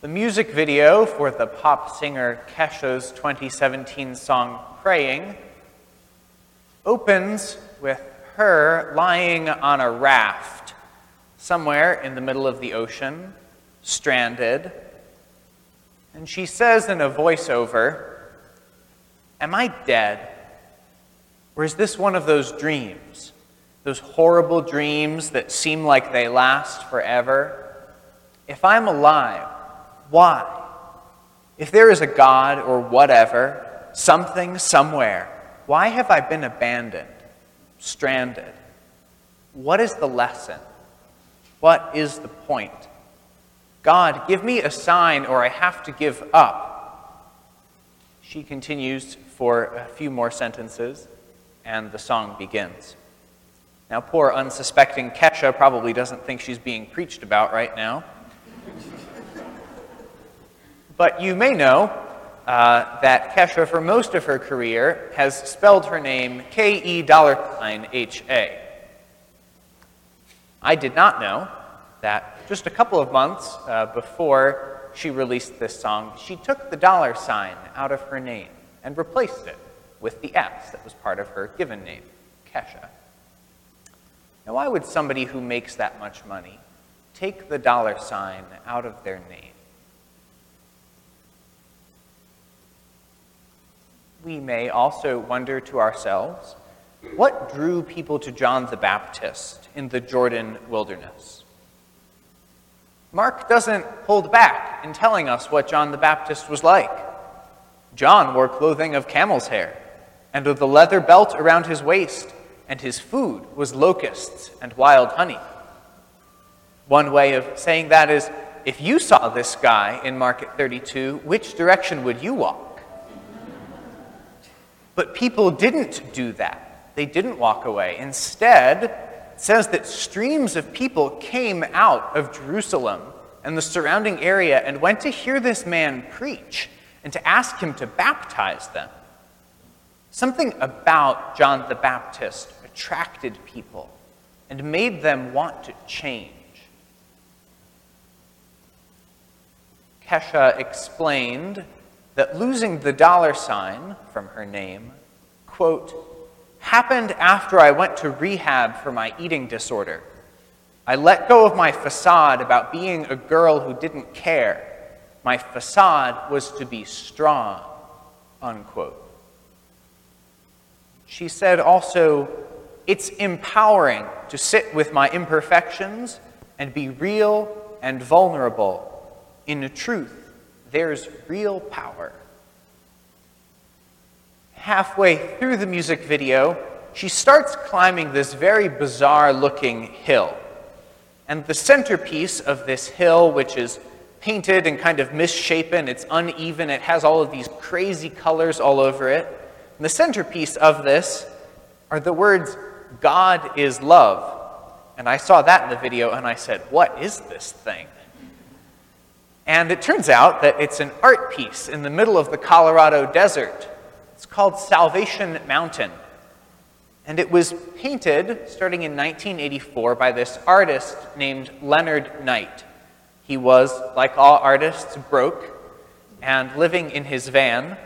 The music video for the pop singer Kesha's 2017 song Praying opens with her lying on a raft somewhere in the middle of the ocean, stranded. And she says in a voiceover, Am I dead? Or is this one of those dreams? Those horrible dreams that seem like they last forever? If I'm alive, why? If there is a God or whatever, something, somewhere, why have I been abandoned, stranded? What is the lesson? What is the point? God, give me a sign or I have to give up. She continues for a few more sentences, and the song begins. Now, poor unsuspecting Kesha probably doesn't think she's being preached about right now. But you may know uh, that Kesha, for most of her career, has spelled her name K E dollar sign H A. I did not know that just a couple of months uh, before she released this song, she took the dollar sign out of her name and replaced it with the S that was part of her given name, Kesha. Now, why would somebody who makes that much money take the dollar sign out of their name? We may also wonder to ourselves what drew people to John the Baptist in the Jordan wilderness? Mark doesn't hold back in telling us what John the Baptist was like. John wore clothing of camel's hair and with a leather belt around his waist, and his food was locusts and wild honey. One way of saying that is if you saw this guy in Market 32, which direction would you walk? But people didn't do that. They didn't walk away. Instead, it says that streams of people came out of Jerusalem and the surrounding area and went to hear this man preach and to ask him to baptize them. Something about John the Baptist attracted people and made them want to change. Kesha explained that losing the dollar sign from her name, quote, happened after I went to rehab for my eating disorder. I let go of my facade about being a girl who didn't care. My facade was to be strong, unquote. She said also, it's empowering to sit with my imperfections and be real and vulnerable. In the truth, there's real power. Halfway through the music video, she starts climbing this very bizarre looking hill. And the centerpiece of this hill, which is painted and kind of misshapen, it's uneven, it has all of these crazy colors all over it. And the centerpiece of this are the words, God is love. And I saw that in the video and I said, What is this thing? And it turns out that it's an art piece in the middle of the Colorado desert. It's called Salvation Mountain. And it was painted starting in 1984 by this artist named Leonard Knight. He was, like all artists, broke and living in his van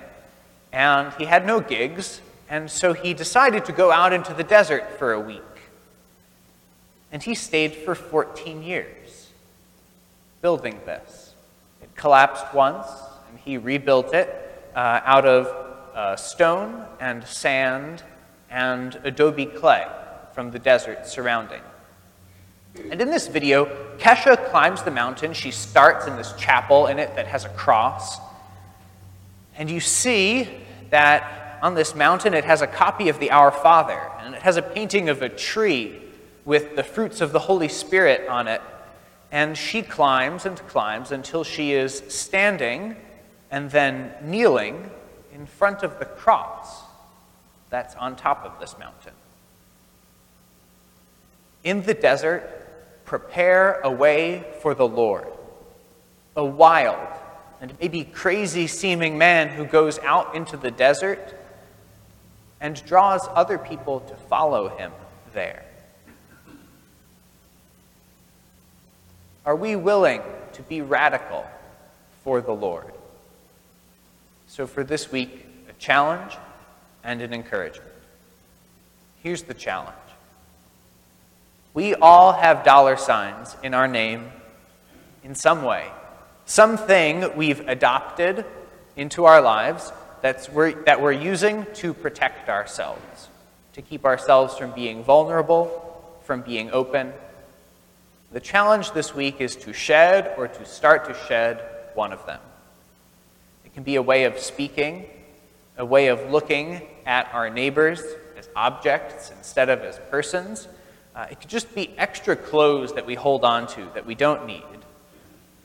and he had no gigs, and so he decided to go out into the desert for a week. And he stayed for 14 years building this. It collapsed once, and he rebuilt it uh, out of uh, stone and sand and adobe clay from the desert surrounding. And in this video, Kesha climbs the mountain. She starts in this chapel in it that has a cross. And you see that on this mountain it has a copy of the Our Father, and it has a painting of a tree with the fruits of the Holy Spirit on it. And she climbs and climbs until she is standing and then kneeling in front of the cross that's on top of this mountain. In the desert, prepare a way for the Lord, a wild and maybe crazy seeming man who goes out into the desert and draws other people to follow him there. Are we willing to be radical for the Lord. So, for this week, a challenge and an encouragement. Here's the challenge we all have dollar signs in our name in some way, something we've adopted into our lives that's we're, that we're using to protect ourselves, to keep ourselves from being vulnerable, from being open. The challenge this week is to shed or to start to shed one of them. It can be a way of speaking, a way of looking at our neighbors as objects instead of as persons. Uh, it could just be extra clothes that we hold on to that we don't need.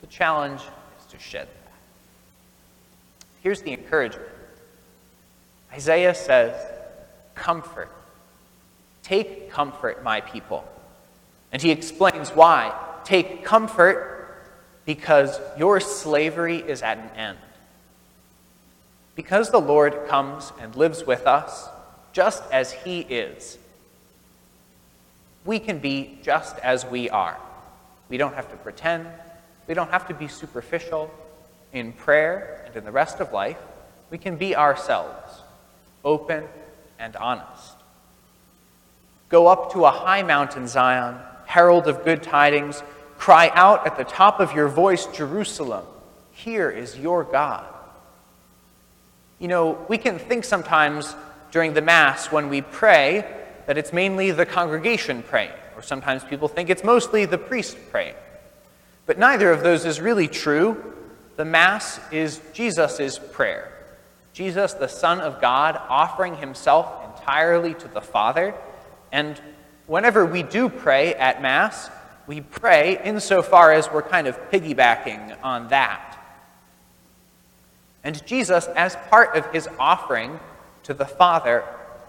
The challenge is to shed that. Here's the encouragement Isaiah says, Comfort. Take comfort, my people. And he explains why. Take comfort because your slavery is at an end. Because the Lord comes and lives with us, just as he is, we can be just as we are. We don't have to pretend. We don't have to be superficial. In prayer and in the rest of life, we can be ourselves, open and honest. Go up to a high mountain, Zion, herald of good tidings. Cry out at the top of your voice, Jerusalem, here is your God. You know, we can think sometimes during the Mass when we pray that it's mainly the congregation praying, or sometimes people think it's mostly the priest praying. But neither of those is really true. The Mass is Jesus' prayer. Jesus, the Son of God, offering himself entirely to the Father. And whenever we do pray at Mass, we pray insofar as we're kind of piggybacking on that. And Jesus, as part of his offering to the Father,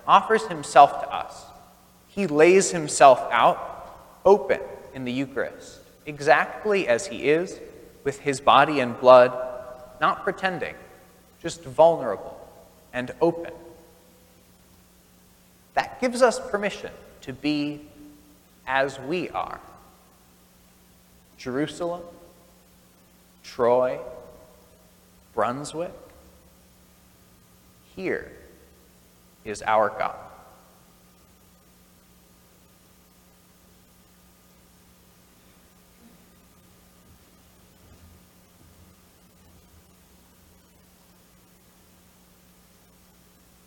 offers himself to us. He lays himself out open in the Eucharist, exactly as he is, with his body and blood, not pretending, just vulnerable and open. That gives us permission to be as we are. Jerusalem, Troy, Brunswick, here is our God.